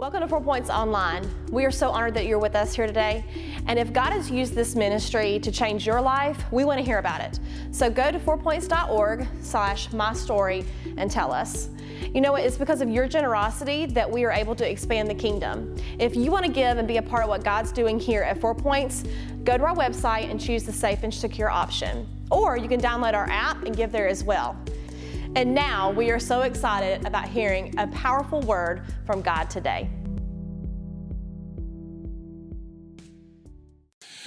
Welcome to Four Points Online. We are so honored that you're with us here today. And if God has used this ministry to change your life, we want to hear about it. So go to fourpoints.org slash my story and tell us. You know what? It's because of your generosity that we are able to expand the kingdom. If you want to give and be a part of what God's doing here at Four Points, go to our website and choose the safe and secure option. Or you can download our app and give there as well. And now we are so excited about hearing a powerful word from God today.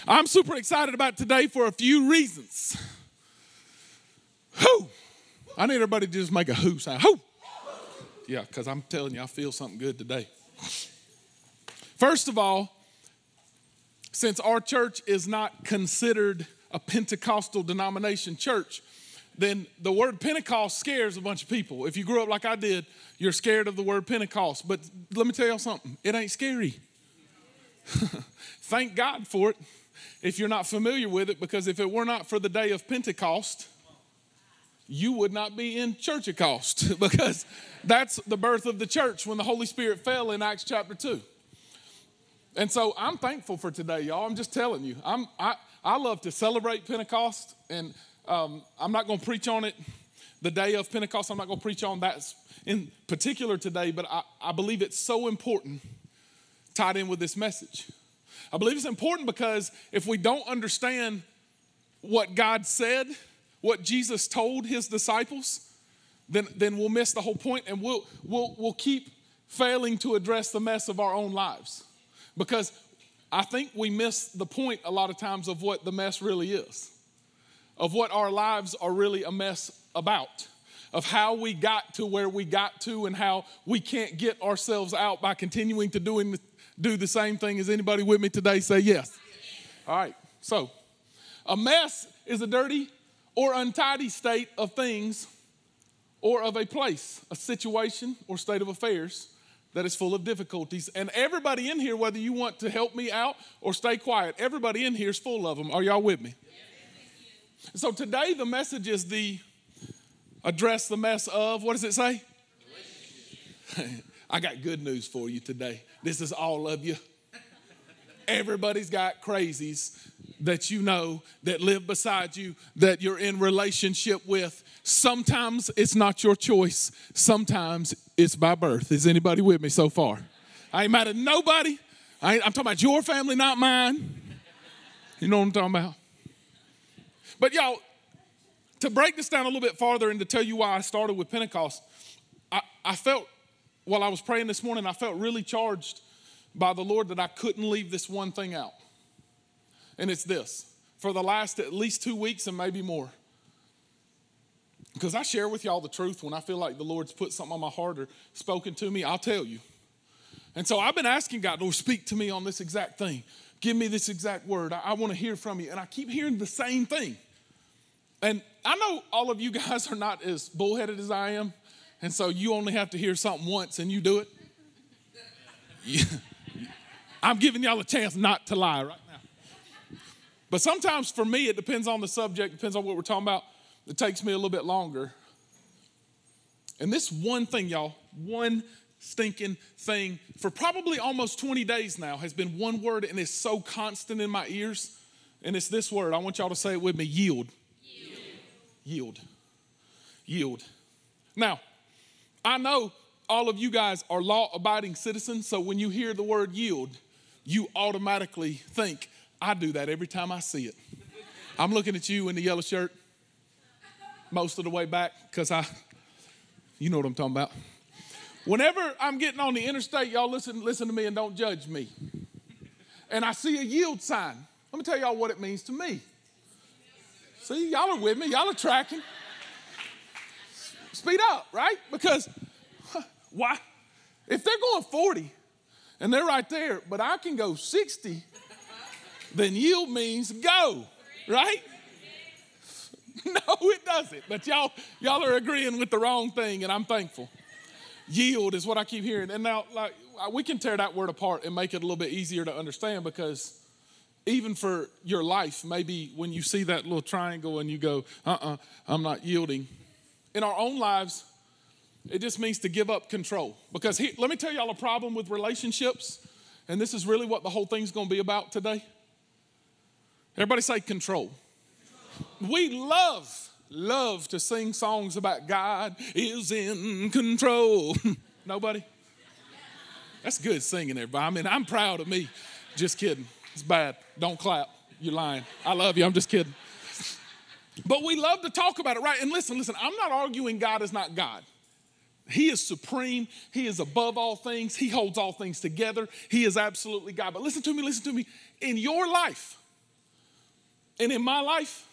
I'm super excited about today for a few reasons. Who? I need everybody to just make a who sound. Who? Yeah, because I'm telling you, I feel something good today. First of all, since our church is not considered a Pentecostal denomination church, then the word Pentecost scares a bunch of people. If you grew up like I did, you're scared of the word Pentecost. But let me tell y'all something it ain't scary. Thank God for it if you're not familiar with it, because if it were not for the day of Pentecost, you would not be in church at cost because that's the birth of the church when the Holy Spirit fell in Acts chapter 2. And so I'm thankful for today, y'all. I'm just telling you. I'm, I, I love to celebrate Pentecost, and um, I'm not going to preach on it the day of Pentecost. I'm not going to preach on that in particular today, but I, I believe it's so important tied in with this message. I believe it's important because if we don't understand what God said, what Jesus told his disciples, then, then we'll miss the whole point and we'll, we'll, we'll keep failing to address the mess of our own lives. Because I think we miss the point a lot of times of what the mess really is, of what our lives are really a mess about, of how we got to where we got to and how we can't get ourselves out by continuing to doing, do the same thing. Is anybody with me today? Say yes. All right, so a mess is a dirty or untidy state of things or of a place, a situation or state of affairs that is full of difficulties. And everybody in here, whether you want to help me out or stay quiet, everybody in here is full of them. Are y'all with me? So today the message is the address the mess of, what does it say? I got good news for you today. This is all of you. Everybody's got crazies that you know that live beside you that you're in relationship with. Sometimes it's not your choice. Sometimes it's by birth. Is anybody with me so far? I ain't mad at nobody. I am talking about your family, not mine. You know what I'm talking about? But y'all, to break this down a little bit farther and to tell you why I started with Pentecost, I, I felt while I was praying this morning, I felt really charged by the Lord that I couldn't leave this one thing out. And it's this for the last at least two weeks and maybe more. Because I share with y'all the truth when I feel like the Lord's put something on my heart or spoken to me, I'll tell you. And so I've been asking God, Lord, speak to me on this exact thing. Give me this exact word. I, I want to hear from you. And I keep hearing the same thing. And I know all of you guys are not as bullheaded as I am. And so you only have to hear something once and you do it. I'm giving y'all a chance not to lie right now. But sometimes for me, it depends on the subject, depends on what we're talking about. It takes me a little bit longer. And this one thing, y'all, one stinking thing for probably almost 20 days now has been one word and it's so constant in my ears. And it's this word. I want y'all to say it with me. Yield. Yield. Yield. Now, I know all of you guys are law abiding citizens, so when you hear the word yield, you automatically think, I do that every time I see it. I'm looking at you in the yellow shirt most of the way back because I, you know what I'm talking about. Whenever I'm getting on the interstate, y'all listen, listen to me and don't judge me. And I see a yield sign. Let me tell y'all what it means to me. See, y'all are with me, y'all are tracking. Speed up, right? Because why? If they're going 40 and they're right there, but I can go 60, then yield means go, right? No, it doesn't. But y'all, y'all are agreeing with the wrong thing, and I'm thankful. Yield is what I keep hearing. And now, like, we can tear that word apart and make it a little bit easier to understand because even for your life, maybe when you see that little triangle and you go, uh uh-uh, uh, i am not yielding. In our own lives, It just means to give up control. Because he, let me tell y'all a problem with relationships, and this is really what the whole thing's gonna be about today. Everybody say control. We love, love to sing songs about God is in control. Nobody? That's good singing, everybody. I mean, I'm proud of me. Just kidding. It's bad. Don't clap. You're lying. I love you. I'm just kidding. But we love to talk about it, right? And listen, listen, I'm not arguing God is not God. He is supreme. He is above all things. He holds all things together. He is absolutely God. But listen to me, listen to me. In your life and in my life,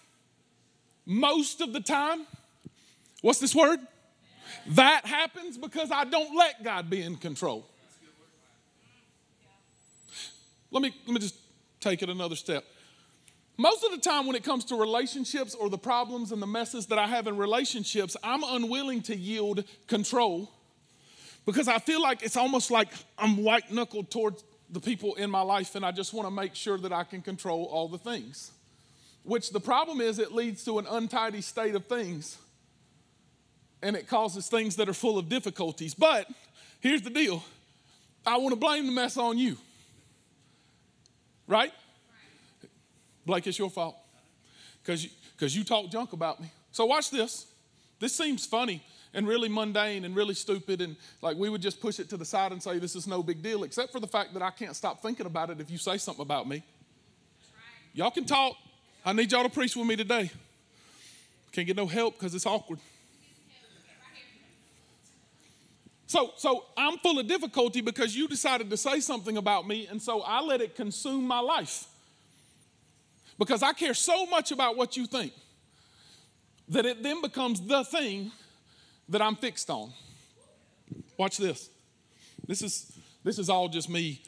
most of the time, what's this word? That happens because I don't let God be in control. Let me, let me just take it another step. Most of the time, when it comes to relationships or the problems and the messes that I have in relationships, I'm unwilling to yield control because I feel like it's almost like I'm white knuckled towards the people in my life and I just want to make sure that I can control all the things. Which the problem is, it leads to an untidy state of things and it causes things that are full of difficulties. But here's the deal I want to blame the mess on you. Right? Blake, it's your fault because you, cause you talk junk about me. So, watch this. This seems funny and really mundane and really stupid, and like we would just push it to the side and say, This is no big deal, except for the fact that I can't stop thinking about it if you say something about me. Y'all can talk. I need y'all to preach with me today. Can't get no help because it's awkward. So, so I'm full of difficulty because you decided to say something about me, and so I let it consume my life because I care so much about what you think that it then becomes the thing that I'm fixed on. Watch this. This is this is all just me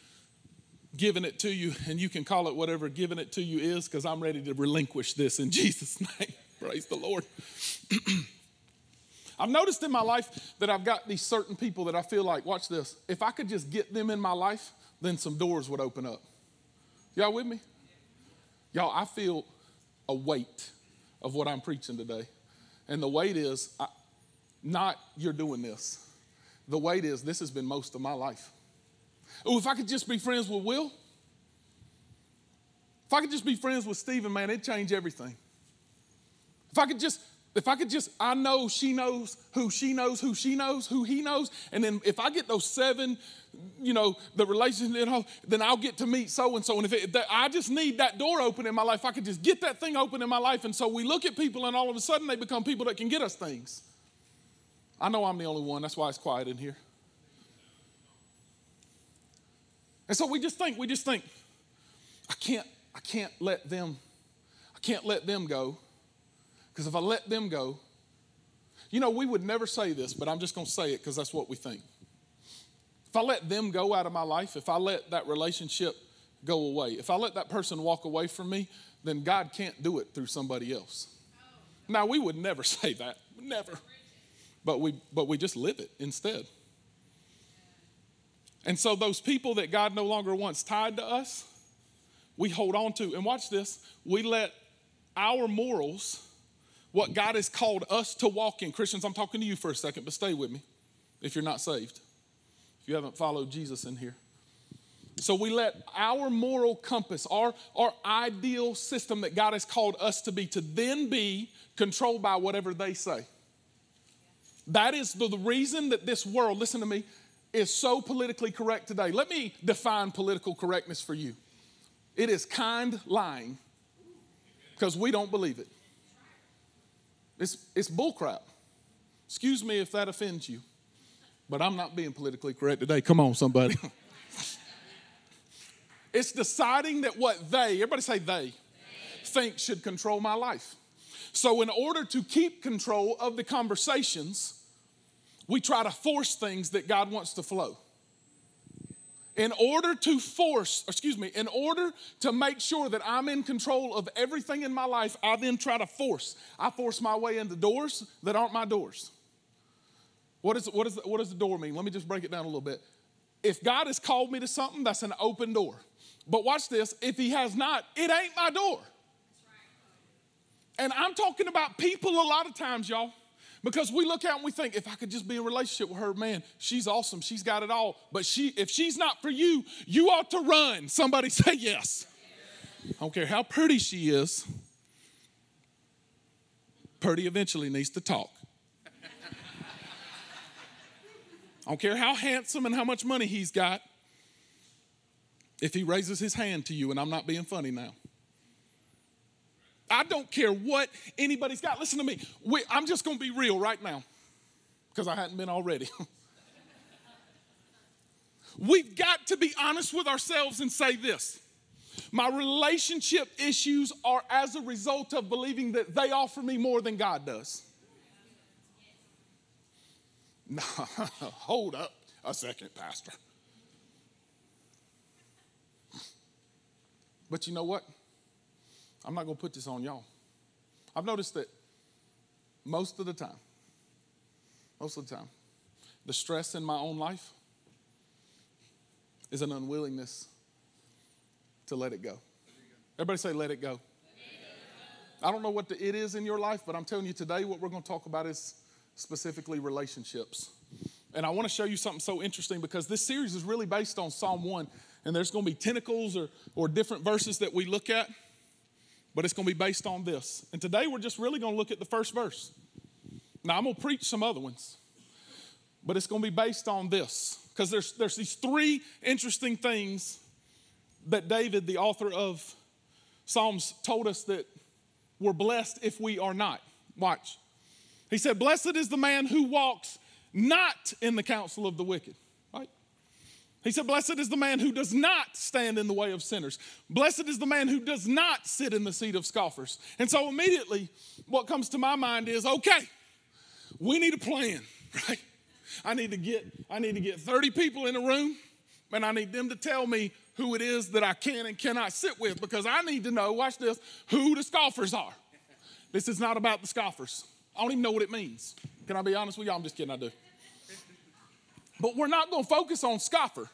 giving it to you, and you can call it whatever giving it to you is, because I'm ready to relinquish this in Jesus' name. Praise the Lord. I've noticed in my life that I've got these certain people that I feel like, watch this, if I could just get them in my life, then some doors would open up. Y'all with me? Y'all, I feel a weight of what I'm preaching today. And the weight is I, not you're doing this. The weight is this has been most of my life. Oh, if I could just be friends with Will, if I could just be friends with Stephen, man, it'd change everything. If I could just if I could just, I know she knows who she knows, who she knows, who he knows, and then if I get those seven, you know, the relationship, then I'll get to meet so and so. And if it, I just need that door open in my life, I could just get that thing open in my life. And so we look at people, and all of a sudden they become people that can get us things. I know I'm the only one. That's why it's quiet in here. And so we just think, we just think, I can't, I can't let them, I can't let them go. Because if I let them go, you know, we would never say this, but I'm just going to say it because that's what we think. If I let them go out of my life, if I let that relationship go away, if I let that person walk away from me, then God can't do it through somebody else. Now, we would never say that, never. But we, but we just live it instead. And so, those people that God no longer wants tied to us, we hold on to. And watch this we let our morals what God has called us to walk in. Christians, I'm talking to you for a second, but stay with me if you're not saved, if you haven't followed Jesus in here. So we let our moral compass, our, our ideal system that God has called us to be, to then be controlled by whatever they say. That is the, the reason that this world, listen to me, is so politically correct today. Let me define political correctness for you it is kind lying because we don't believe it. It's, it's bullcrap. Excuse me if that offends you, but I'm not being politically correct today. Come on, somebody. it's deciding that what they, everybody say they, they, think should control my life. So, in order to keep control of the conversations, we try to force things that God wants to flow in order to force, excuse me, in order to make sure that I'm in control of everything in my life, I then try to force. I force my way into doors that aren't my doors. What, is, what, is, what does the door mean? Let me just break it down a little bit. If God has called me to something, that's an open door. But watch this if He has not, it ain't my door. And I'm talking about people a lot of times, y'all. Because we look out and we think, if I could just be in a relationship with her, man, she's awesome. She's got it all. But she, if she's not for you, you ought to run. Somebody say yes. I don't care how pretty she is. Purdy eventually needs to talk. I don't care how handsome and how much money he's got. If he raises his hand to you, and I'm not being funny now, I don't care what anybody's got. Listen to me. We, I'm just going to be real right now because I hadn't been already. We've got to be honest with ourselves and say this my relationship issues are as a result of believing that they offer me more than God does. No, hold up a second, Pastor. But you know what? I'm not going to put this on y'all. I've noticed that most of the time, most of the time, the stress in my own life is an unwillingness to let it go. Everybody say, let it go. I don't know what the it is in your life, but I'm telling you today, what we're going to talk about is specifically relationships. And I want to show you something so interesting because this series is really based on Psalm 1, and there's going to be tentacles or, or different verses that we look at but it's going to be based on this. And today we're just really going to look at the first verse. Now I'm going to preach some other ones, but it's going to be based on this because there's, there's these three interesting things that David, the author of Psalms, told us that we're blessed if we are not. Watch. He said, Blessed is the man who walks not in the counsel of the wicked he said, Blessed is the man who does not stand in the way of sinners. Blessed is the man who does not sit in the seat of scoffers. And so immediately, what comes to my mind is okay, we need a plan, right? I need to get, I need to get 30 people in a room, and I need them to tell me who it is that I can and cannot sit with because I need to know, watch this, who the scoffers are. This is not about the scoffers. I don't even know what it means. Can I be honest with you? I'm just kidding, I do. But we're not going to focus on scoffer.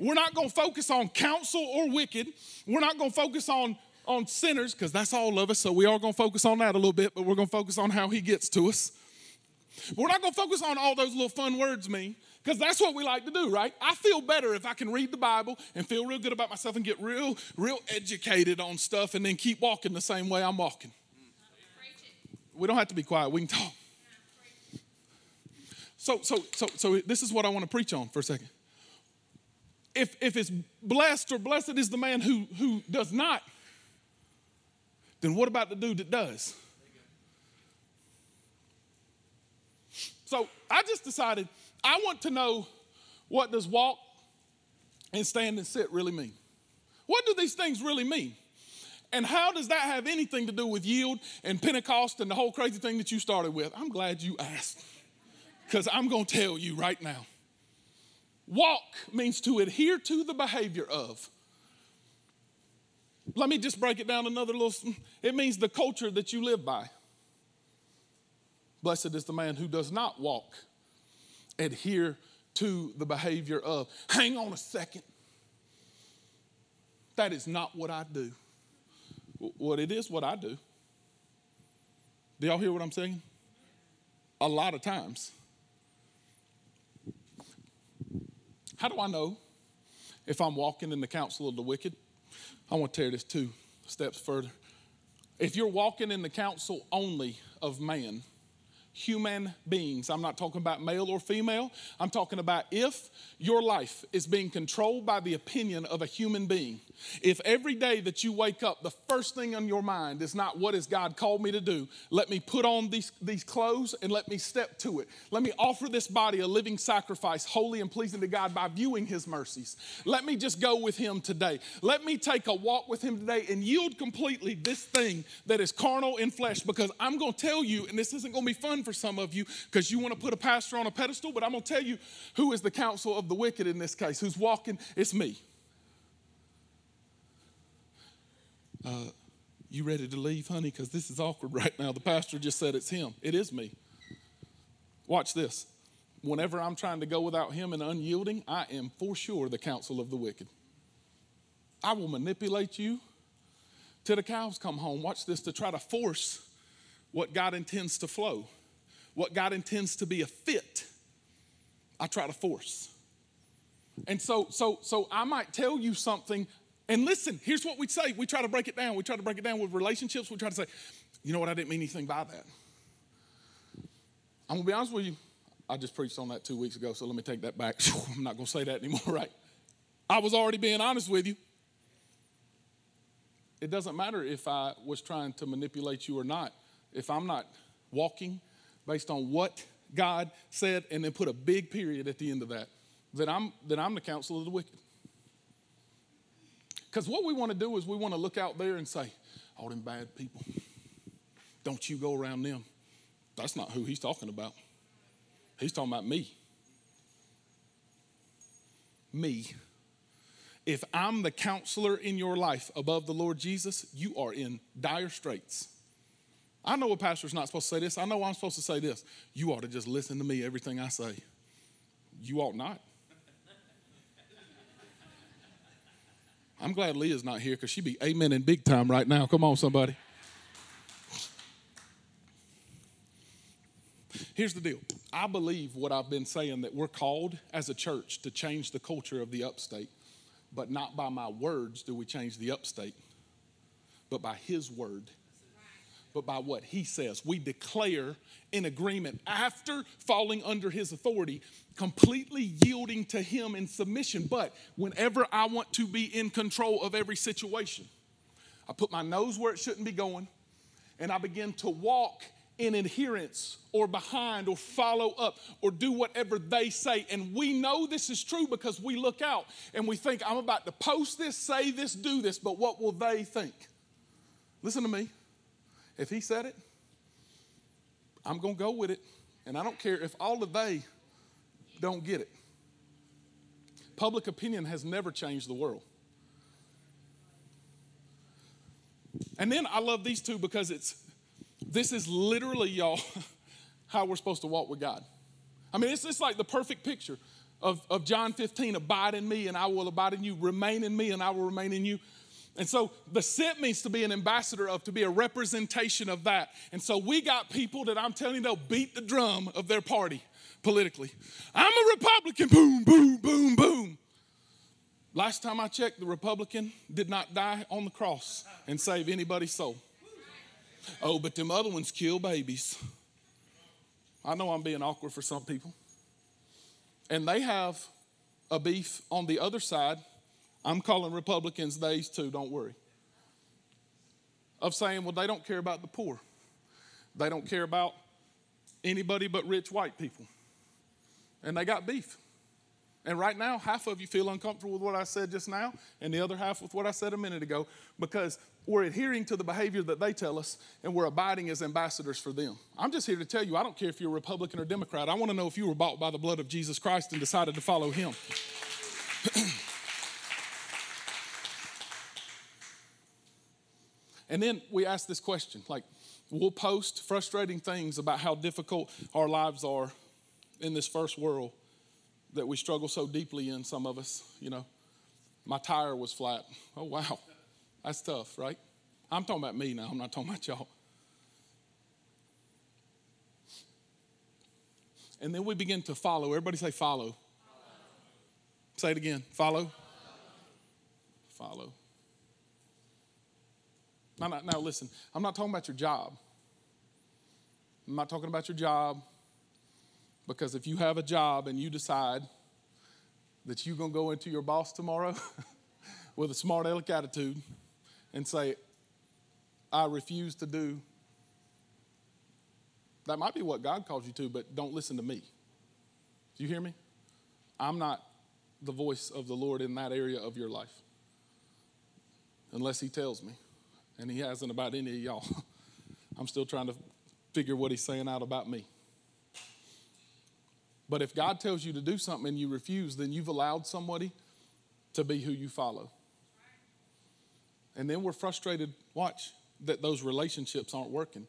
We're not going to focus on counsel or wicked. We're not going to focus on, on sinners, because that's all of us. So we are going to focus on that a little bit, but we're going to focus on how he gets to us. We're not going to focus on all those little fun words mean, because that's what we like to do, right? I feel better if I can read the Bible and feel real good about myself and get real, real educated on stuff and then keep walking the same way I'm walking. We don't have to be quiet, we can talk. So, so, so, so this is what I want to preach on for a second. If, if it's blessed or blessed is the man who, who does not, then what about the dude that does? So I just decided I want to know what does walk and stand and sit really mean? What do these things really mean? And how does that have anything to do with yield and Pentecost and the whole crazy thing that you started with? I'm glad you asked because I'm going to tell you right now. Walk means to adhere to the behavior of. Let me just break it down another little. It means the culture that you live by. Blessed is the man who does not walk, adhere to the behavior of. Hang on a second. That is not what I do. What it is, what I do. Do y'all hear what I'm saying? A lot of times. How do I know if I'm walking in the counsel of the wicked? I want to tear this two steps further. If you're walking in the counsel only of man, human beings. I'm not talking about male or female. I'm talking about if your life is being controlled by the opinion of a human being. If every day that you wake up, the first thing on your mind is not what has God called me to do, let me put on these, these clothes and let me step to it. Let me offer this body a living sacrifice, holy and pleasing to God by viewing his mercies. Let me just go with him today. Let me take a walk with him today and yield completely this thing that is carnal in flesh because I'm going to tell you, and this isn't going to be fun for some of you because you want to put a pastor on a pedestal, but I'm going to tell you who is the counsel of the wicked in this case, who's walking, it's me. Uh, you ready to leave, honey? Because this is awkward right now. The pastor just said it's him. It is me. Watch this. Whenever I'm trying to go without him and unyielding, I am for sure the counsel of the wicked. I will manipulate you till the cows come home. Watch this to try to force what God intends to flow. What God intends to be a fit, I try to force. And so, so, so I might tell you something, and listen, here's what we say. We try to break it down. We try to break it down with relationships. We try to say, you know what, I didn't mean anything by that. I'm gonna be honest with you. I just preached on that two weeks ago, so let me take that back. I'm not gonna say that anymore, right? I was already being honest with you. It doesn't matter if I was trying to manipulate you or not. If I'm not walking based on what God said and then put a big period at the end of that, then I'm, then I'm the counsel of the wicked. Because what we want to do is we want to look out there and say, all them bad people, don't you go around them. That's not who he's talking about. He's talking about me. Me. If I'm the counselor in your life above the Lord Jesus, you are in dire straits. I know a pastor's not supposed to say this. I know I'm supposed to say this. You ought to just listen to me, everything I say. You ought not. I'm glad Leah's not here because she'd be amen in big time right now. Come on, somebody. Here's the deal I believe what I've been saying that we're called as a church to change the culture of the upstate, but not by my words do we change the upstate, but by His word but by what he says. We declare in agreement after falling under his authority, completely yielding to him in submission. But whenever I want to be in control of every situation, I put my nose where it shouldn't be going and I begin to walk in adherence or behind or follow up or do whatever they say. And we know this is true because we look out and we think, I'm about to post this, say this, do this, but what will they think? Listen to me. If he said it, I'm going to go with it. And I don't care if all of they don't get it. Public opinion has never changed the world. And then I love these two because it's this is literally, y'all, how we're supposed to walk with God. I mean, it's just like the perfect picture of, of John 15 abide in me and I will abide in you, remain in me and I will remain in you. And so the sent means to be an ambassador of, to be a representation of that. And so we got people that I'm telling you, they'll beat the drum of their party politically. I'm a Republican, boom, boom, boom, boom. Last time I checked, the Republican did not die on the cross and save anybody's soul. Oh, but them other ones kill babies. I know I'm being awkward for some people. And they have a beef on the other side I'm calling Republicans days too, don't worry. Of saying, well, they don't care about the poor. They don't care about anybody but rich white people. And they got beef. And right now, half of you feel uncomfortable with what I said just now, and the other half with what I said a minute ago, because we're adhering to the behavior that they tell us, and we're abiding as ambassadors for them. I'm just here to tell you I don't care if you're a Republican or Democrat. I want to know if you were bought by the blood of Jesus Christ and decided to follow him. And then we ask this question like, we'll post frustrating things about how difficult our lives are in this first world that we struggle so deeply in, some of us, you know. My tire was flat. Oh, wow. That's tough, right? I'm talking about me now, I'm not talking about y'all. And then we begin to follow. Everybody say follow. follow. Say it again. Follow. Follow. follow. Now, now, now, listen, I'm not talking about your job. I'm not talking about your job because if you have a job and you decide that you're going to go into your boss tomorrow with a smart aleck attitude and say, I refuse to do, that might be what God calls you to, but don't listen to me. Do you hear me? I'm not the voice of the Lord in that area of your life unless He tells me and he hasn't about any of y'all. I'm still trying to figure what he's saying out about me. But if God tells you to do something and you refuse, then you've allowed somebody to be who you follow. And then we're frustrated, watch, that those relationships aren't working.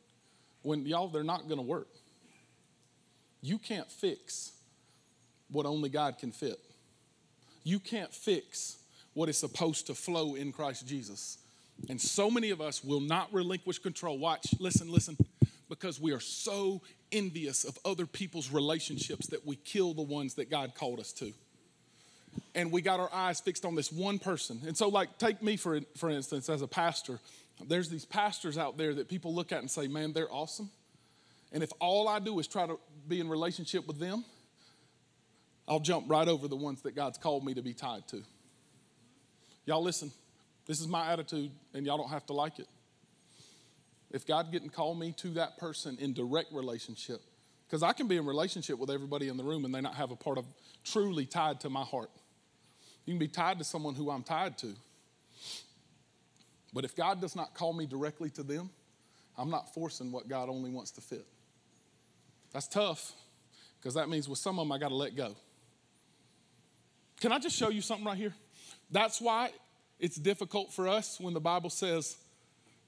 When y'all, they're not going to work. You can't fix what only God can fit. You can't fix what is supposed to flow in Christ Jesus. And so many of us will not relinquish control. Watch, listen, listen. because we are so envious of other people's relationships that we kill the ones that God called us to. And we got our eyes fixed on this one person. And so, like, take me for, for instance, as a pastor. There's these pastors out there that people look at and say, man, they're awesome. And if all I do is try to be in relationship with them, I'll jump right over the ones that God's called me to be tied to. Y'all listen, this is my attitude, and y'all don't have to like it. If God didn't call me to that person in direct relationship, because I can be in relationship with everybody in the room and they not have a part of truly tied to my heart. You can be tied to someone who I'm tied to. But if God does not call me directly to them, I'm not forcing what God only wants to fit. That's tough because that means with some of them I got to let go. Can I just show you something right here? That's why it's difficult for us when the Bible says,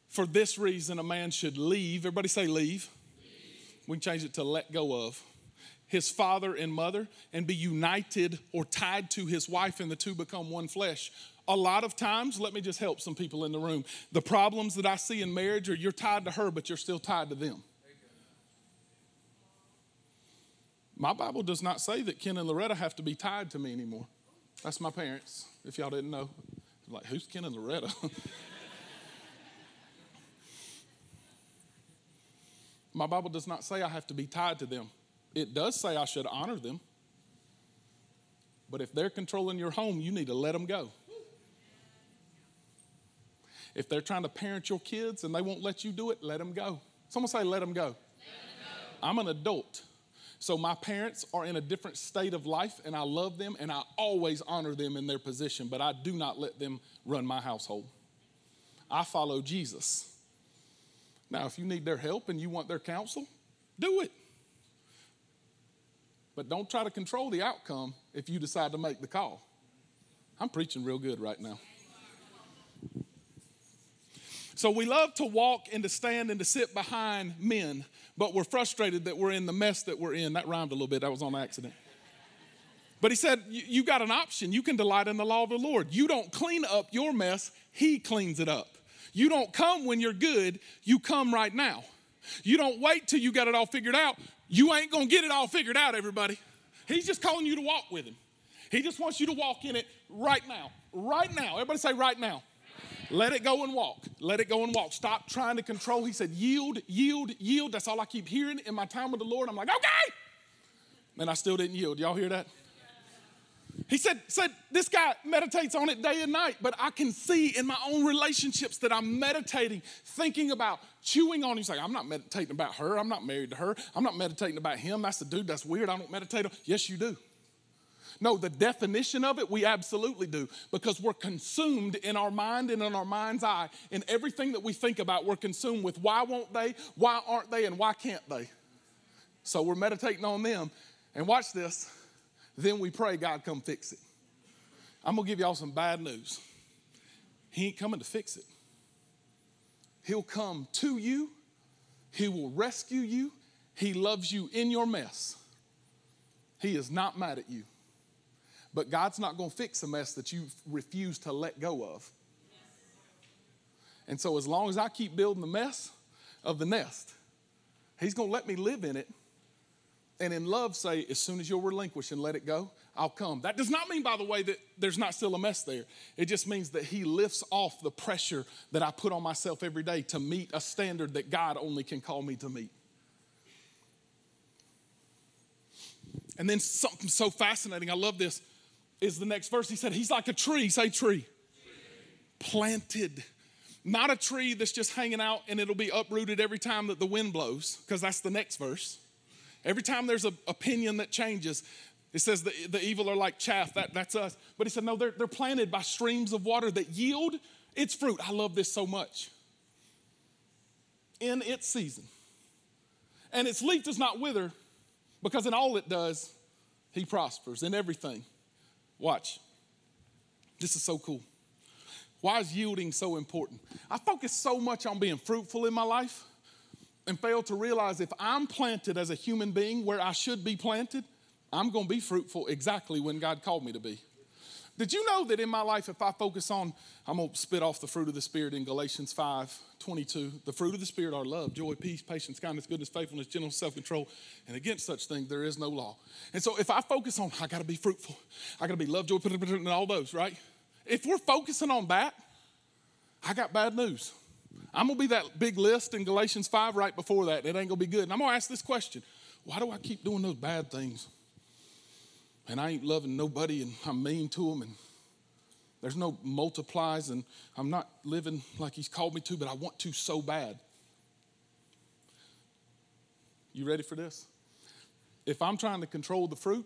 for this reason, a man should leave. Everybody say, leave. leave. We can change it to let go of his father and mother and be united or tied to his wife, and the two become one flesh. A lot of times, let me just help some people in the room. The problems that I see in marriage are you're tied to her, but you're still tied to them. My Bible does not say that Ken and Loretta have to be tied to me anymore. That's my parents, if y'all didn't know. Like, who's Ken and Loretta? My Bible does not say I have to be tied to them. It does say I should honor them. But if they're controlling your home, you need to let them go. If they're trying to parent your kids and they won't let you do it, let them go. Someone say, let them go. Let them go. I'm an adult. So my parents are in a different state of life and I love them and I always honor them in their position, but I do not let them run my household. I follow Jesus. Now, if you need their help and you want their counsel, do it. But don't try to control the outcome if you decide to make the call. I'm preaching real good right now. So we love to walk and to stand and to sit behind men but we're frustrated that we're in the mess that we're in. That rhymed a little bit, that was on accident. But he said, You got an option. You can delight in the law of the Lord. You don't clean up your mess, He cleans it up. You don't come when you're good, you come right now. You don't wait till you got it all figured out. You ain't gonna get it all figured out, everybody. He's just calling you to walk with Him. He just wants you to walk in it right now. Right now. Everybody say, right now. Let it go and walk. Let it go and walk. Stop trying to control. He said, yield, yield, yield. That's all I keep hearing in my time with the Lord. I'm like, okay. And I still didn't yield. Y'all hear that? He said, said, this guy meditates on it day and night, but I can see in my own relationships that I'm meditating, thinking about, chewing on. He's like, I'm not meditating about her. I'm not married to her. I'm not meditating about him. That's the dude. That's weird. I don't meditate on. Yes, you do. No, the definition of it, we absolutely do because we're consumed in our mind and in our mind's eye. In everything that we think about, we're consumed with why won't they, why aren't they, and why can't they. So we're meditating on them. And watch this. Then we pray, God, come fix it. I'm going to give y'all some bad news. He ain't coming to fix it. He'll come to you, He will rescue you, He loves you in your mess. He is not mad at you. But God's not going to fix a mess that you refuse to let go of. And so, as long as I keep building the mess of the nest, He's going to let me live in it. And in love, say, as soon as you'll relinquish and let it go, I'll come. That does not mean, by the way, that there's not still a mess there. It just means that He lifts off the pressure that I put on myself every day to meet a standard that God only can call me to meet. And then something so fascinating, I love this is the next verse. He said, He's like a tree. Say tree. Planted. Not a tree that's just hanging out and it'll be uprooted every time that the wind blows, because that's the next verse. Every time there's an opinion that changes, it says the, the evil are like chaff. That, that's us. But he said, no, they're, they're planted by streams of water that yield its fruit. I love this so much. In its season. And its leaf does not wither, because in all it does, he prospers in everything. Watch. This is so cool. Why is yielding so important? I focus so much on being fruitful in my life and fail to realize if I'm planted as a human being where I should be planted, I'm going to be fruitful exactly when God called me to be. Did you know that in my life, if I focus on, I'm going to spit off the fruit of the Spirit in Galatians 5 22. The fruit of the Spirit are love, joy, peace, patience, kindness, goodness, faithfulness, gentleness, self control. And against such things, there is no law. And so if I focus on, I got to be fruitful, I got to be love, joy, and all those, right? If we're focusing on that, I got bad news. I'm going to be that big list in Galatians 5 right before that. It ain't going to be good. And I'm going to ask this question Why do I keep doing those bad things? And I ain't loving nobody and I'm mean to them and there's no multiplies and I'm not living like he's called me to, but I want to so bad. You ready for this? If I'm trying to control the fruit,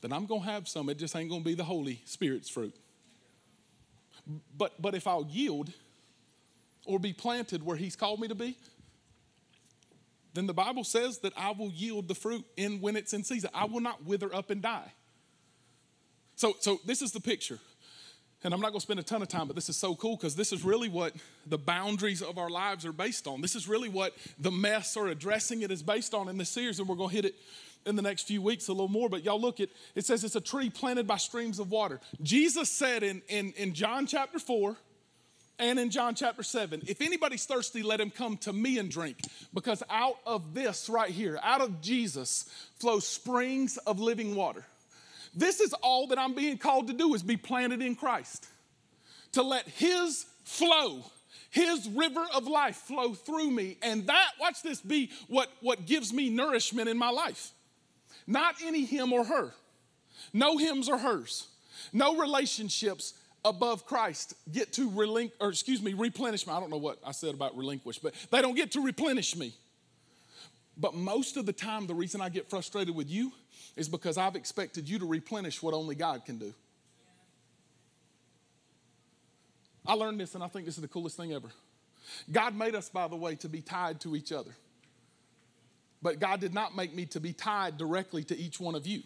then I'm going to have some. It just ain't going to be the Holy Spirit's fruit. But, but if I'll yield or be planted where He's called me to be, then the Bible says that I will yield the fruit in when it's in season. I will not wither up and die. So, so this is the picture. And I'm not going to spend a ton of time, but this is so cool because this is really what the boundaries of our lives are based on. This is really what the mess or addressing it is based on in this series, and we're going to hit it in the next few weeks a little more. But y'all look at it says it's a tree planted by streams of water. Jesus said in, in, in John chapter 4, and in John chapter 7, if anybody's thirsty, let him come to me and drink. Because out of this right here, out of Jesus, flow springs of living water. This is all that I'm being called to do is be planted in Christ. To let his flow, his river of life flow through me. And that, watch this, be what, what gives me nourishment in my life. Not any him or her. No hims or hers. No relationships above Christ get to relinquish, or excuse me, replenish me. I don't know what I said about relinquish, but they don't get to replenish me. But most of the time, the reason I get frustrated with you is because I've expected you to replenish what only God can do. I learned this, and I think this is the coolest thing ever. God made us, by the way, to be tied to each other. But God did not make me to be tied directly to each one of you.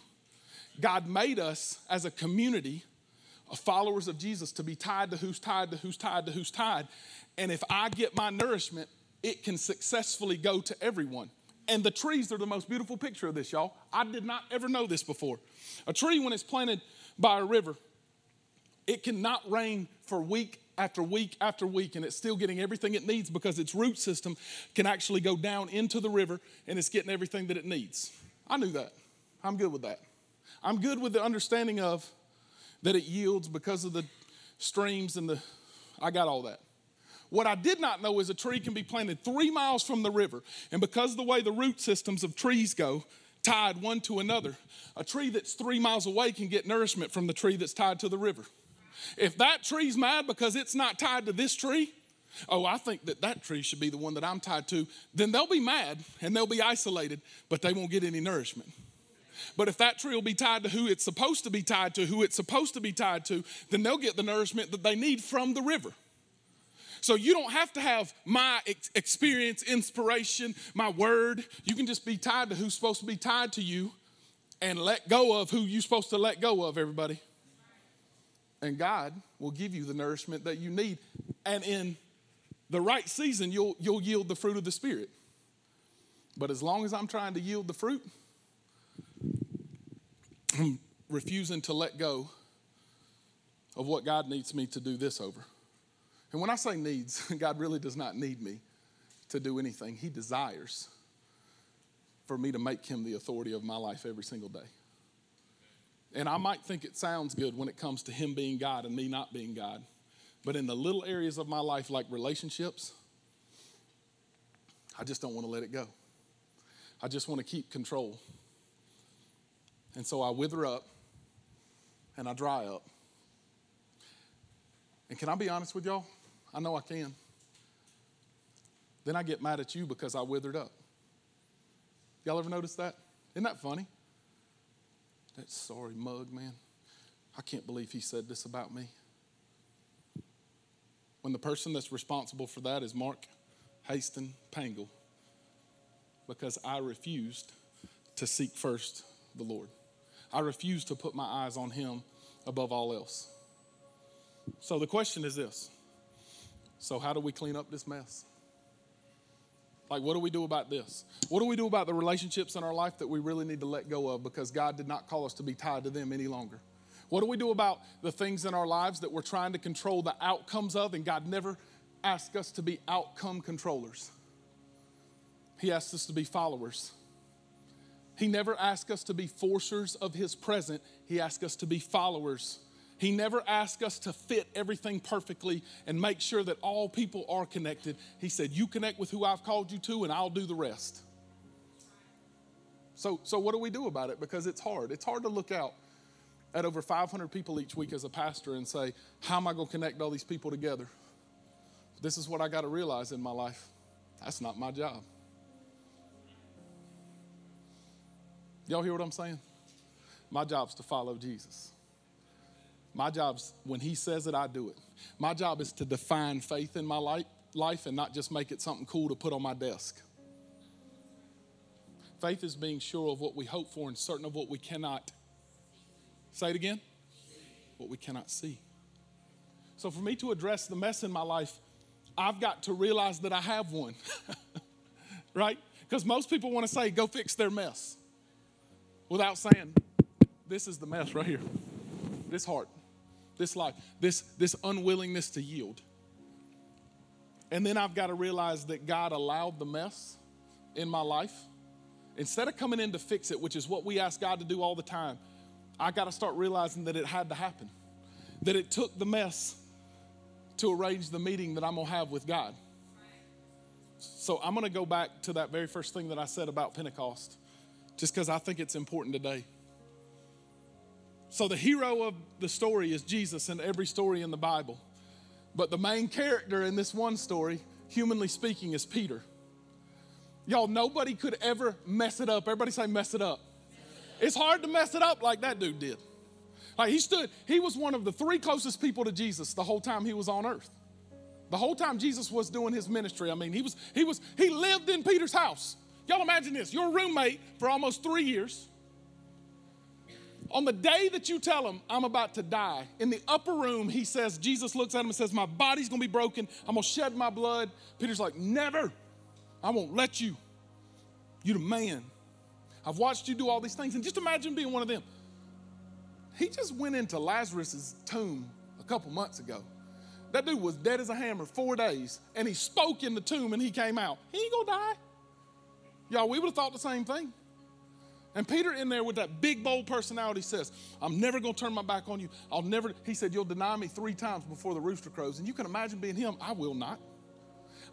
God made us as a community followers of Jesus to be tied to who's tied to who's tied to who's tied. And if I get my nourishment, it can successfully go to everyone. And the trees are the most beautiful picture of this, y'all. I did not ever know this before. A tree, when it's planted by a river, it cannot rain for week after week after week, and it's still getting everything it needs because its root system can actually go down into the river and it's getting everything that it needs. I knew that. I'm good with that. I'm good with the understanding of that it yields because of the streams and the, I got all that. What I did not know is a tree can be planted three miles from the river, and because of the way the root systems of trees go, tied one to another, a tree that's three miles away can get nourishment from the tree that's tied to the river. If that tree's mad because it's not tied to this tree, oh, I think that that tree should be the one that I'm tied to, then they'll be mad and they'll be isolated, but they won't get any nourishment. But if that tree will be tied to who it's supposed to be tied to, who it's supposed to be tied to, then they'll get the nourishment that they need from the river. So you don't have to have my experience, inspiration, my word. You can just be tied to who's supposed to be tied to you and let go of who you're supposed to let go of, everybody. And God will give you the nourishment that you need. And in the right season, you'll, you'll yield the fruit of the Spirit. But as long as I'm trying to yield the fruit, I'm refusing to let go of what God needs me to do this over. And when I say needs, God really does not need me to do anything. He desires for me to make Him the authority of my life every single day. And I might think it sounds good when it comes to Him being God and me not being God. But in the little areas of my life, like relationships, I just don't want to let it go. I just want to keep control. And so I wither up and I dry up. And can I be honest with y'all? I know I can. Then I get mad at you because I withered up. Y'all ever notice that? Isn't that funny? That sorry mug, man. I can't believe he said this about me. When the person that's responsible for that is Mark Haston Pangle, because I refused to seek first the Lord. I refuse to put my eyes on him above all else. So the question is this so, how do we clean up this mess? Like, what do we do about this? What do we do about the relationships in our life that we really need to let go of because God did not call us to be tied to them any longer? What do we do about the things in our lives that we're trying to control the outcomes of? And God never asked us to be outcome controllers, He asked us to be followers. He never asked us to be forcers of His present, He asked us to be followers. He never asked us to fit everything perfectly and make sure that all people are connected. He said, You connect with who I've called you to, and I'll do the rest. So, so what do we do about it? Because it's hard. It's hard to look out at over 500 people each week as a pastor and say, How am I going to connect all these people together? This is what I got to realize in my life. That's not my job. Y'all hear what I'm saying? My job's to follow Jesus. My job's when he says it, I do it. My job is to define faith in my life and not just make it something cool to put on my desk. Faith is being sure of what we hope for and certain of what we cannot Say it again. What we cannot see. So, for me to address the mess in my life, I've got to realize that I have one, right? Because most people want to say, go fix their mess without saying, this is the mess right here. This heart, this life, this, this unwillingness to yield. And then I've got to realize that God allowed the mess in my life. Instead of coming in to fix it, which is what we ask God to do all the time, I got to start realizing that it had to happen, that it took the mess to arrange the meeting that I'm going to have with God. So I'm going to go back to that very first thing that I said about Pentecost, just because I think it's important today. So the hero of the story is Jesus in every story in the Bible. But the main character in this one story, humanly speaking, is Peter. Y'all, nobody could ever mess it up. Everybody say, mess it up. It's hard to mess it up like that dude did. Like he stood, he was one of the three closest people to Jesus the whole time he was on earth. The whole time Jesus was doing his ministry. I mean, he was, he was, he lived in Peter's house. Y'all imagine this. Your roommate for almost three years. On the day that you tell him, I'm about to die, in the upper room, he says, Jesus looks at him and says, My body's gonna be broken. I'm gonna shed my blood. Peter's like, Never. I won't let you. You're the man. I've watched you do all these things. And just imagine being one of them. He just went into Lazarus's tomb a couple months ago. That dude was dead as a hammer four days, and he spoke in the tomb and he came out. He ain't gonna die. Y'all, we would have thought the same thing. And Peter, in there with that big, bold personality, says, I'm never gonna turn my back on you. I'll never, he said, You'll deny me three times before the rooster crows. And you can imagine being him. I will not.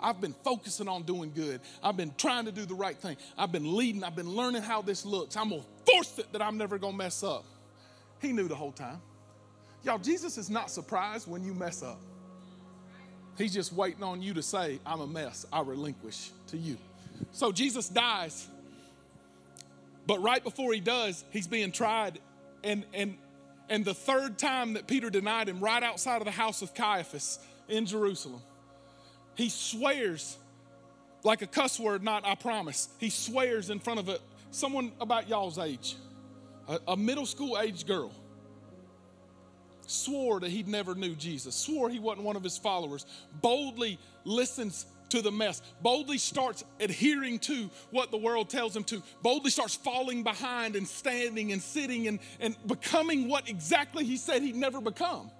I've been focusing on doing good. I've been trying to do the right thing. I've been leading. I've been learning how this looks. I'm going to force it that I'm never going to mess up. He knew the whole time. Y'all, Jesus is not surprised when you mess up. He's just waiting on you to say, I'm a mess. I relinquish to you. So Jesus dies. But right before he does, he's being tried. And, and, and the third time that Peter denied him, right outside of the house of Caiaphas in Jerusalem, he swears like a cuss word, not I promise. He swears in front of a, someone about y'all's age, a, a middle school age girl. Swore that he never knew Jesus, swore he wasn't one of his followers, boldly listens to the mess, boldly starts adhering to what the world tells him to, boldly starts falling behind and standing and sitting and, and becoming what exactly he said he'd never become.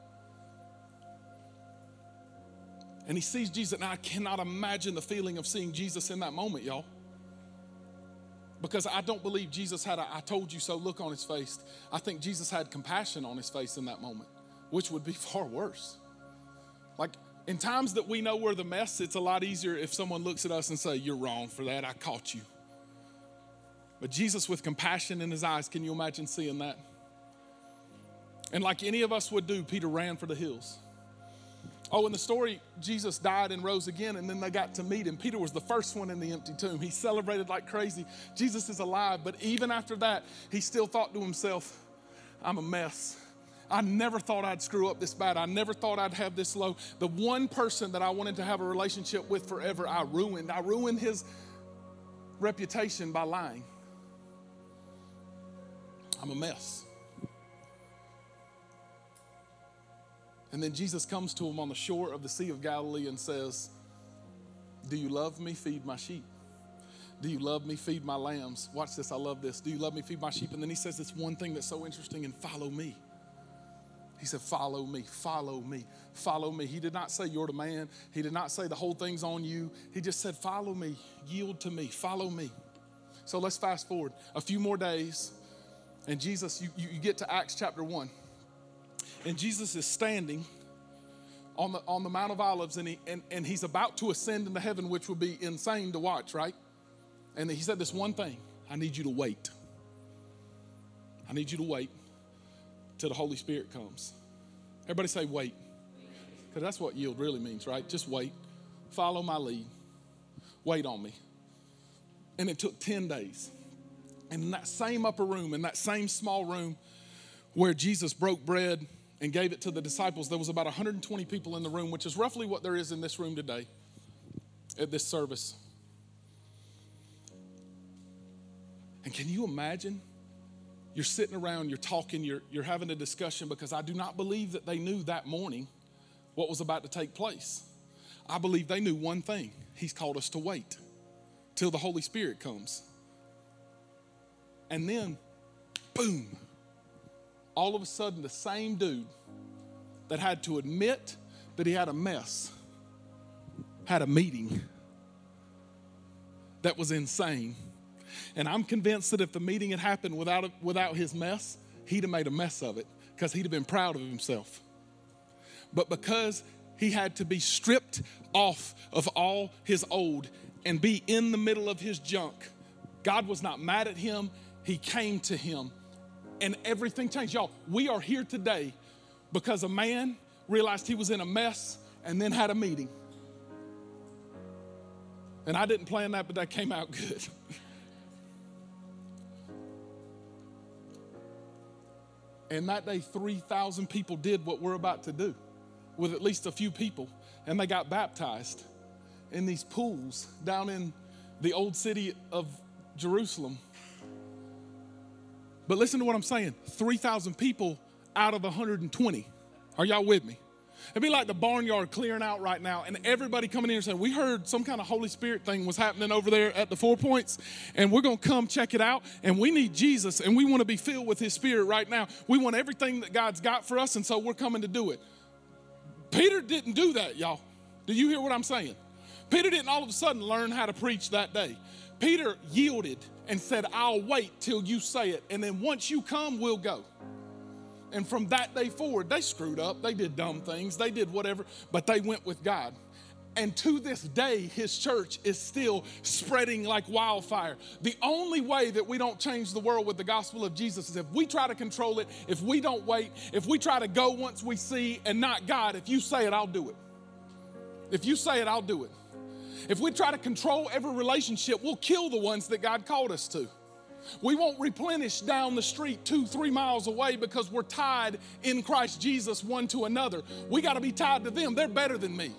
and he sees Jesus. And I cannot imagine the feeling of seeing Jesus in that moment, y'all. Because I don't believe Jesus had a I told you so look on his face. I think Jesus had compassion on his face in that moment, which would be far worse. Like in times that we know we're the mess, it's a lot easier if someone looks at us and say, You're wrong for that. I caught you. But Jesus with compassion in his eyes, can you imagine seeing that? And like any of us would do, Peter ran for the hills. Oh, in the story, Jesus died and rose again, and then they got to meet him. Peter was the first one in the empty tomb. He celebrated like crazy. Jesus is alive, but even after that, he still thought to himself, I'm a mess. I never thought I'd screw up this bad. I never thought I'd have this low. The one person that I wanted to have a relationship with forever, I ruined. I ruined his reputation by lying. I'm a mess. And then Jesus comes to him on the shore of the Sea of Galilee and says, Do you love me? Feed my sheep. Do you love me? Feed my lambs. Watch this, I love this. Do you love me? Feed my sheep. And then he says this one thing that's so interesting and follow me. He said, Follow me, follow me, follow me. He did not say, You're the man. He did not say, The whole thing's on you. He just said, Follow me, yield to me, follow me. So let's fast forward a few more days. And Jesus, you, you get to Acts chapter 1. And Jesus is standing on the, on the Mount of Olives and, he, and, and he's about to ascend into heaven, which would be insane to watch, right? And he said this one thing I need you to wait. I need you to wait till the Holy Spirit comes. Everybody say, wait. Because that's what yield really means, right? Just wait. Follow my lead. Wait on me. And it took 10 days. And in that same upper room, in that same small room where Jesus broke bread and gave it to the disciples, there was about 120 people in the room, which is roughly what there is in this room today at this service. And can you imagine you're sitting around, you're talking, you're, you're having a discussion because I do not believe that they knew that morning what was about to take place. I believe they knew one thing He's called us to wait till the Holy Spirit comes. And then, boom, all of a sudden, the same dude that had to admit that he had a mess had a meeting that was insane and I'm convinced that if the meeting had happened without, without his mess, he'd have made a mess of it because he'd have been proud of himself. But because he had to be stripped off of all his old and be in the middle of his junk, God was not mad at him. He came to him and everything changed. Y'all, we are here today because a man realized he was in a mess and then had a meeting. And I didn't plan that, but that came out good. And that day, 3,000 people did what we're about to do with at least a few people. And they got baptized in these pools down in the old city of Jerusalem. But listen to what I'm saying 3,000 people out of 120. Are y'all with me? It'd be like the barnyard clearing out right now, and everybody coming in and saying, We heard some kind of Holy Spirit thing was happening over there at the Four Points, and we're going to come check it out. And we need Jesus, and we want to be filled with His Spirit right now. We want everything that God's got for us, and so we're coming to do it. Peter didn't do that, y'all. Do you hear what I'm saying? Peter didn't all of a sudden learn how to preach that day. Peter yielded and said, I'll wait till you say it, and then once you come, we'll go. And from that day forward, they screwed up. They did dumb things. They did whatever, but they went with God. And to this day, his church is still spreading like wildfire. The only way that we don't change the world with the gospel of Jesus is if we try to control it, if we don't wait, if we try to go once we see and not God. If you say it, I'll do it. If you say it, I'll do it. If we try to control every relationship, we'll kill the ones that God called us to. We won't replenish down the street two, three miles away because we're tied in Christ Jesus one to another. We got to be tied to them. They're better than me.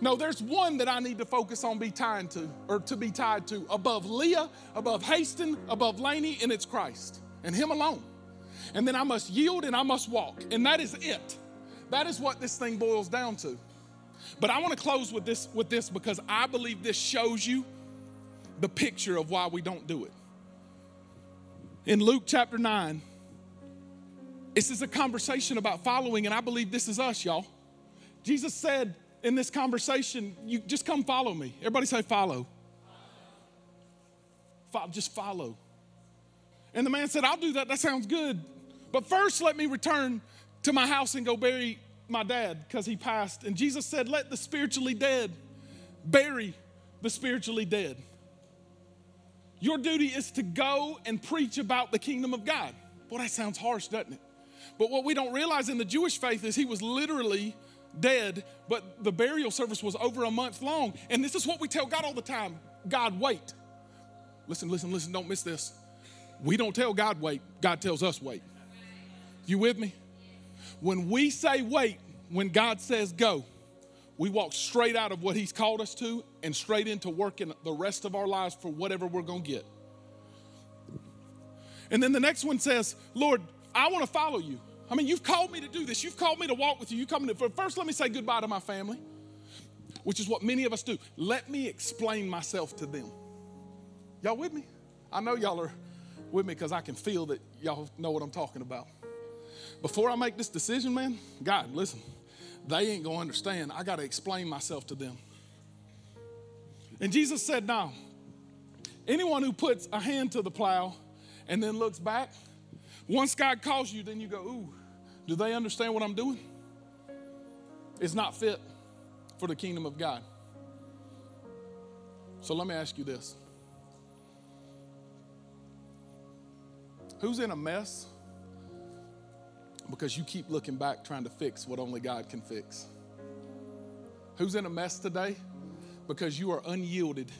No, there's one that I need to focus on be tied to, or to be tied to, above Leah, above Haston, above Laney, and it's Christ and Him alone. And then I must yield and I must walk. And that is it. That is what this thing boils down to. But I want to close with this, with this because I believe this shows you the picture of why we don't do it in Luke chapter 9, this is a conversation about following, and I believe this is us, y'all. Jesus said in this conversation, You just come follow me. Everybody say, follow. follow. Just follow. And the man said, I'll do that. That sounds good. But first, let me return to my house and go bury my dad because he passed. And Jesus said, Let the spiritually dead bury the spiritually dead. Your duty is to go and preach about the kingdom of God. Boy, that sounds harsh, doesn't it? But what we don't realize in the Jewish faith is he was literally dead, but the burial service was over a month long. And this is what we tell God all the time God, wait. Listen, listen, listen, don't miss this. We don't tell God wait, God tells us wait. You with me? When we say wait, when God says go, we walk straight out of what He's called us to and straight into working the rest of our lives for whatever we're going to get. And then the next one says, Lord, I want to follow you. I mean, you've called me to do this. You've called me to walk with you. You come to first. Let me say goodbye to my family, which is what many of us do. Let me explain myself to them. Y'all with me? I know y'all are with me because I can feel that y'all know what I'm talking about. before I make this decision, man, God, listen, they ain't gonna understand. I gotta explain myself to them. And Jesus said, Now, anyone who puts a hand to the plow and then looks back, once God calls you, then you go, Ooh, do they understand what I'm doing? It's not fit for the kingdom of God. So let me ask you this Who's in a mess because you keep looking back trying to fix what only God can fix? Who's in a mess today because you are unyielded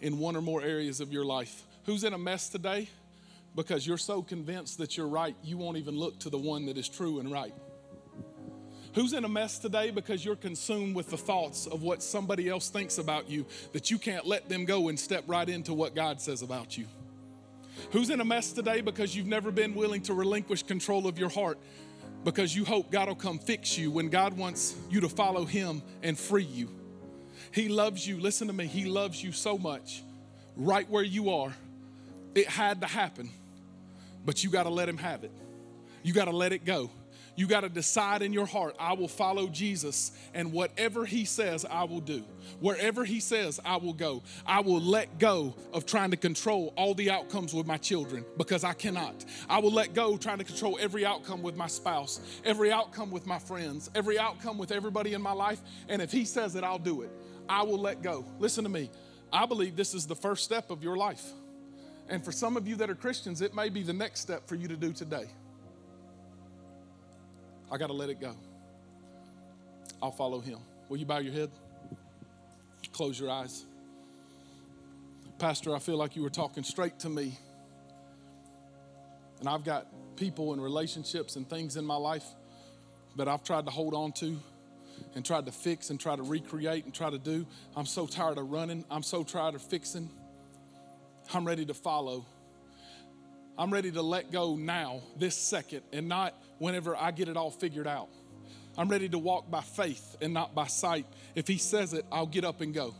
in one or more areas of your life? Who's in a mess today because you're so convinced that you're right, you won't even look to the one that is true and right? Who's in a mess today because you're consumed with the thoughts of what somebody else thinks about you that you can't let them go and step right into what God says about you? Who's in a mess today because you've never been willing to relinquish control of your heart because you hope God will come fix you when God wants you to follow Him and free you? He loves you. Listen to me. He loves you so much right where you are. It had to happen, but you got to let Him have it. You got to let it go. You got to decide in your heart, I will follow Jesus, and whatever He says, I will do. Wherever He says, I will go. I will let go of trying to control all the outcomes with my children because I cannot. I will let go trying to control every outcome with my spouse, every outcome with my friends, every outcome with everybody in my life. And if He says it, I'll do it. I will let go. Listen to me. I believe this is the first step of your life. And for some of you that are Christians, it may be the next step for you to do today. I got to let it go. I'll follow him. Will you bow your head? Close your eyes. Pastor, I feel like you were talking straight to me. And I've got people and relationships and things in my life that I've tried to hold on to and tried to fix and try to recreate and try to do. I'm so tired of running. I'm so tired of fixing. I'm ready to follow. I'm ready to let go now, this second, and not whenever I get it all figured out. I'm ready to walk by faith and not by sight. If He says it, I'll get up and go.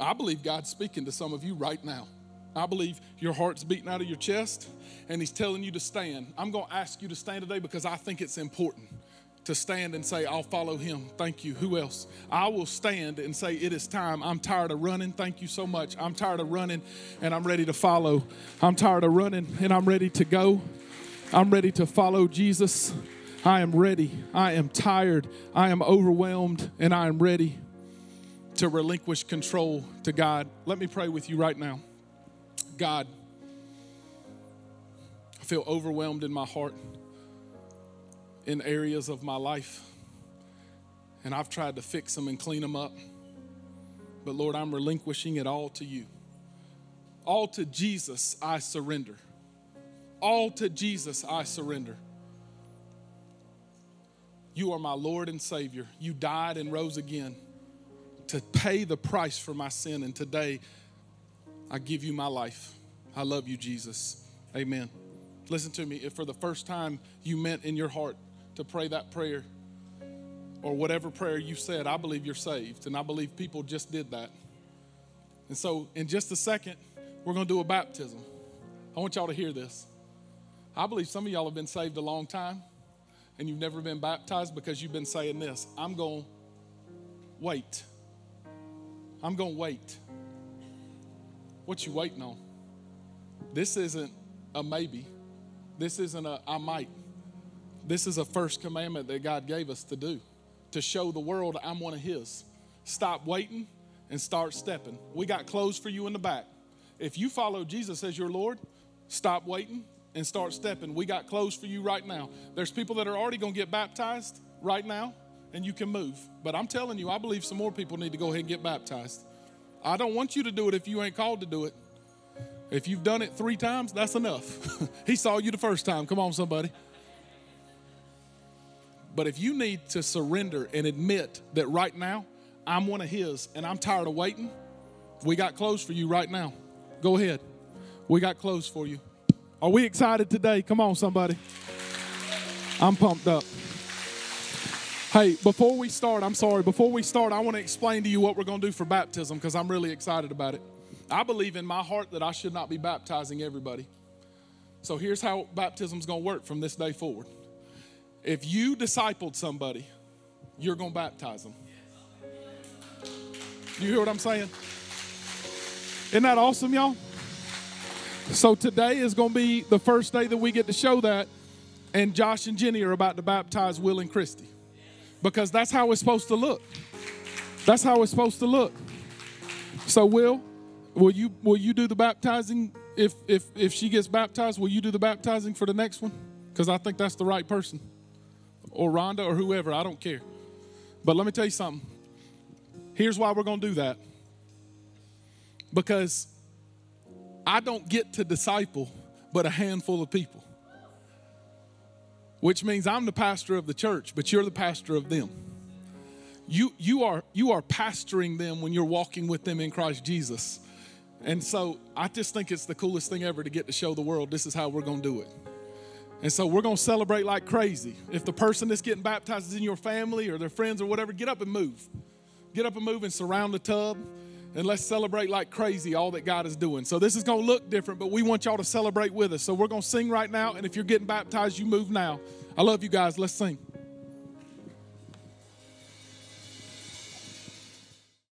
I believe God's speaking to some of you right now. I believe your heart's beating out of your chest and He's telling you to stand. I'm going to ask you to stand today because I think it's important to stand and say, I'll follow him. Thank you. Who else? I will stand and say, It is time. I'm tired of running. Thank you so much. I'm tired of running and I'm ready to follow. I'm tired of running and I'm ready to go. I'm ready to follow Jesus. I am ready. I am tired. I am overwhelmed and I am ready to relinquish control to God. Let me pray with you right now. God, I feel overwhelmed in my heart in areas of my life. And I've tried to fix them and clean them up. But Lord, I'm relinquishing it all to you. All to Jesus I surrender. All to Jesus I surrender. You are my Lord and Savior. You died and rose again to pay the price for my sin. And today, I give you my life. I love you, Jesus. Amen. Listen to me. If for the first time you meant in your heart to pray that prayer or whatever prayer you said, I believe you're saved. And I believe people just did that. And so, in just a second, we're going to do a baptism. I want y'all to hear this. I believe some of y'all have been saved a long time and you've never been baptized because you've been saying this I'm going to wait. I'm going to wait. What you waiting on? This isn't a maybe. This isn't a I might. This is a first commandment that God gave us to do to show the world I'm one of His. Stop waiting and start stepping. We got clothes for you in the back. If you follow Jesus as your Lord, stop waiting and start stepping. We got clothes for you right now. There's people that are already going to get baptized right now, and you can move. But I'm telling you, I believe some more people need to go ahead and get baptized. I don't want you to do it if you ain't called to do it. If you've done it three times, that's enough. he saw you the first time. Come on, somebody. But if you need to surrender and admit that right now I'm one of His and I'm tired of waiting, we got clothes for you right now. Go ahead. We got clothes for you. Are we excited today? Come on, somebody. I'm pumped up. Hey, before we start, I'm sorry, before we start, I want to explain to you what we're going to do for baptism because I'm really excited about it. I believe in my heart that I should not be baptizing everybody. So here's how baptism's going to work from this day forward. If you discipled somebody, you're going to baptize them. You hear what I'm saying? Isn't that awesome, y'all? So today is going to be the first day that we get to show that, and Josh and Jenny are about to baptize Will and Christy because that's how it's supposed to look. That's how it's supposed to look. So, Will, will you will you do the baptizing if if if she gets baptized? Will you do the baptizing for the next one? Because I think that's the right person, or Rhonda or whoever. I don't care. But let me tell you something. Here's why we're going to do that. Because I don't get to disciple but a handful of people. Which means I'm the pastor of the church, but you're the pastor of them. You, you, are, you are pastoring them when you're walking with them in Christ Jesus. And so I just think it's the coolest thing ever to get to show the world this is how we're going to do it. And so we're going to celebrate like crazy. If the person that's getting baptized is in your family or their friends or whatever, get up and move. Get up and move and surround the tub and let's celebrate like crazy all that God is doing. So this is going to look different, but we want y'all to celebrate with us. So we're going to sing right now, and if you're getting baptized, you move now. I love you guys. Let's sing.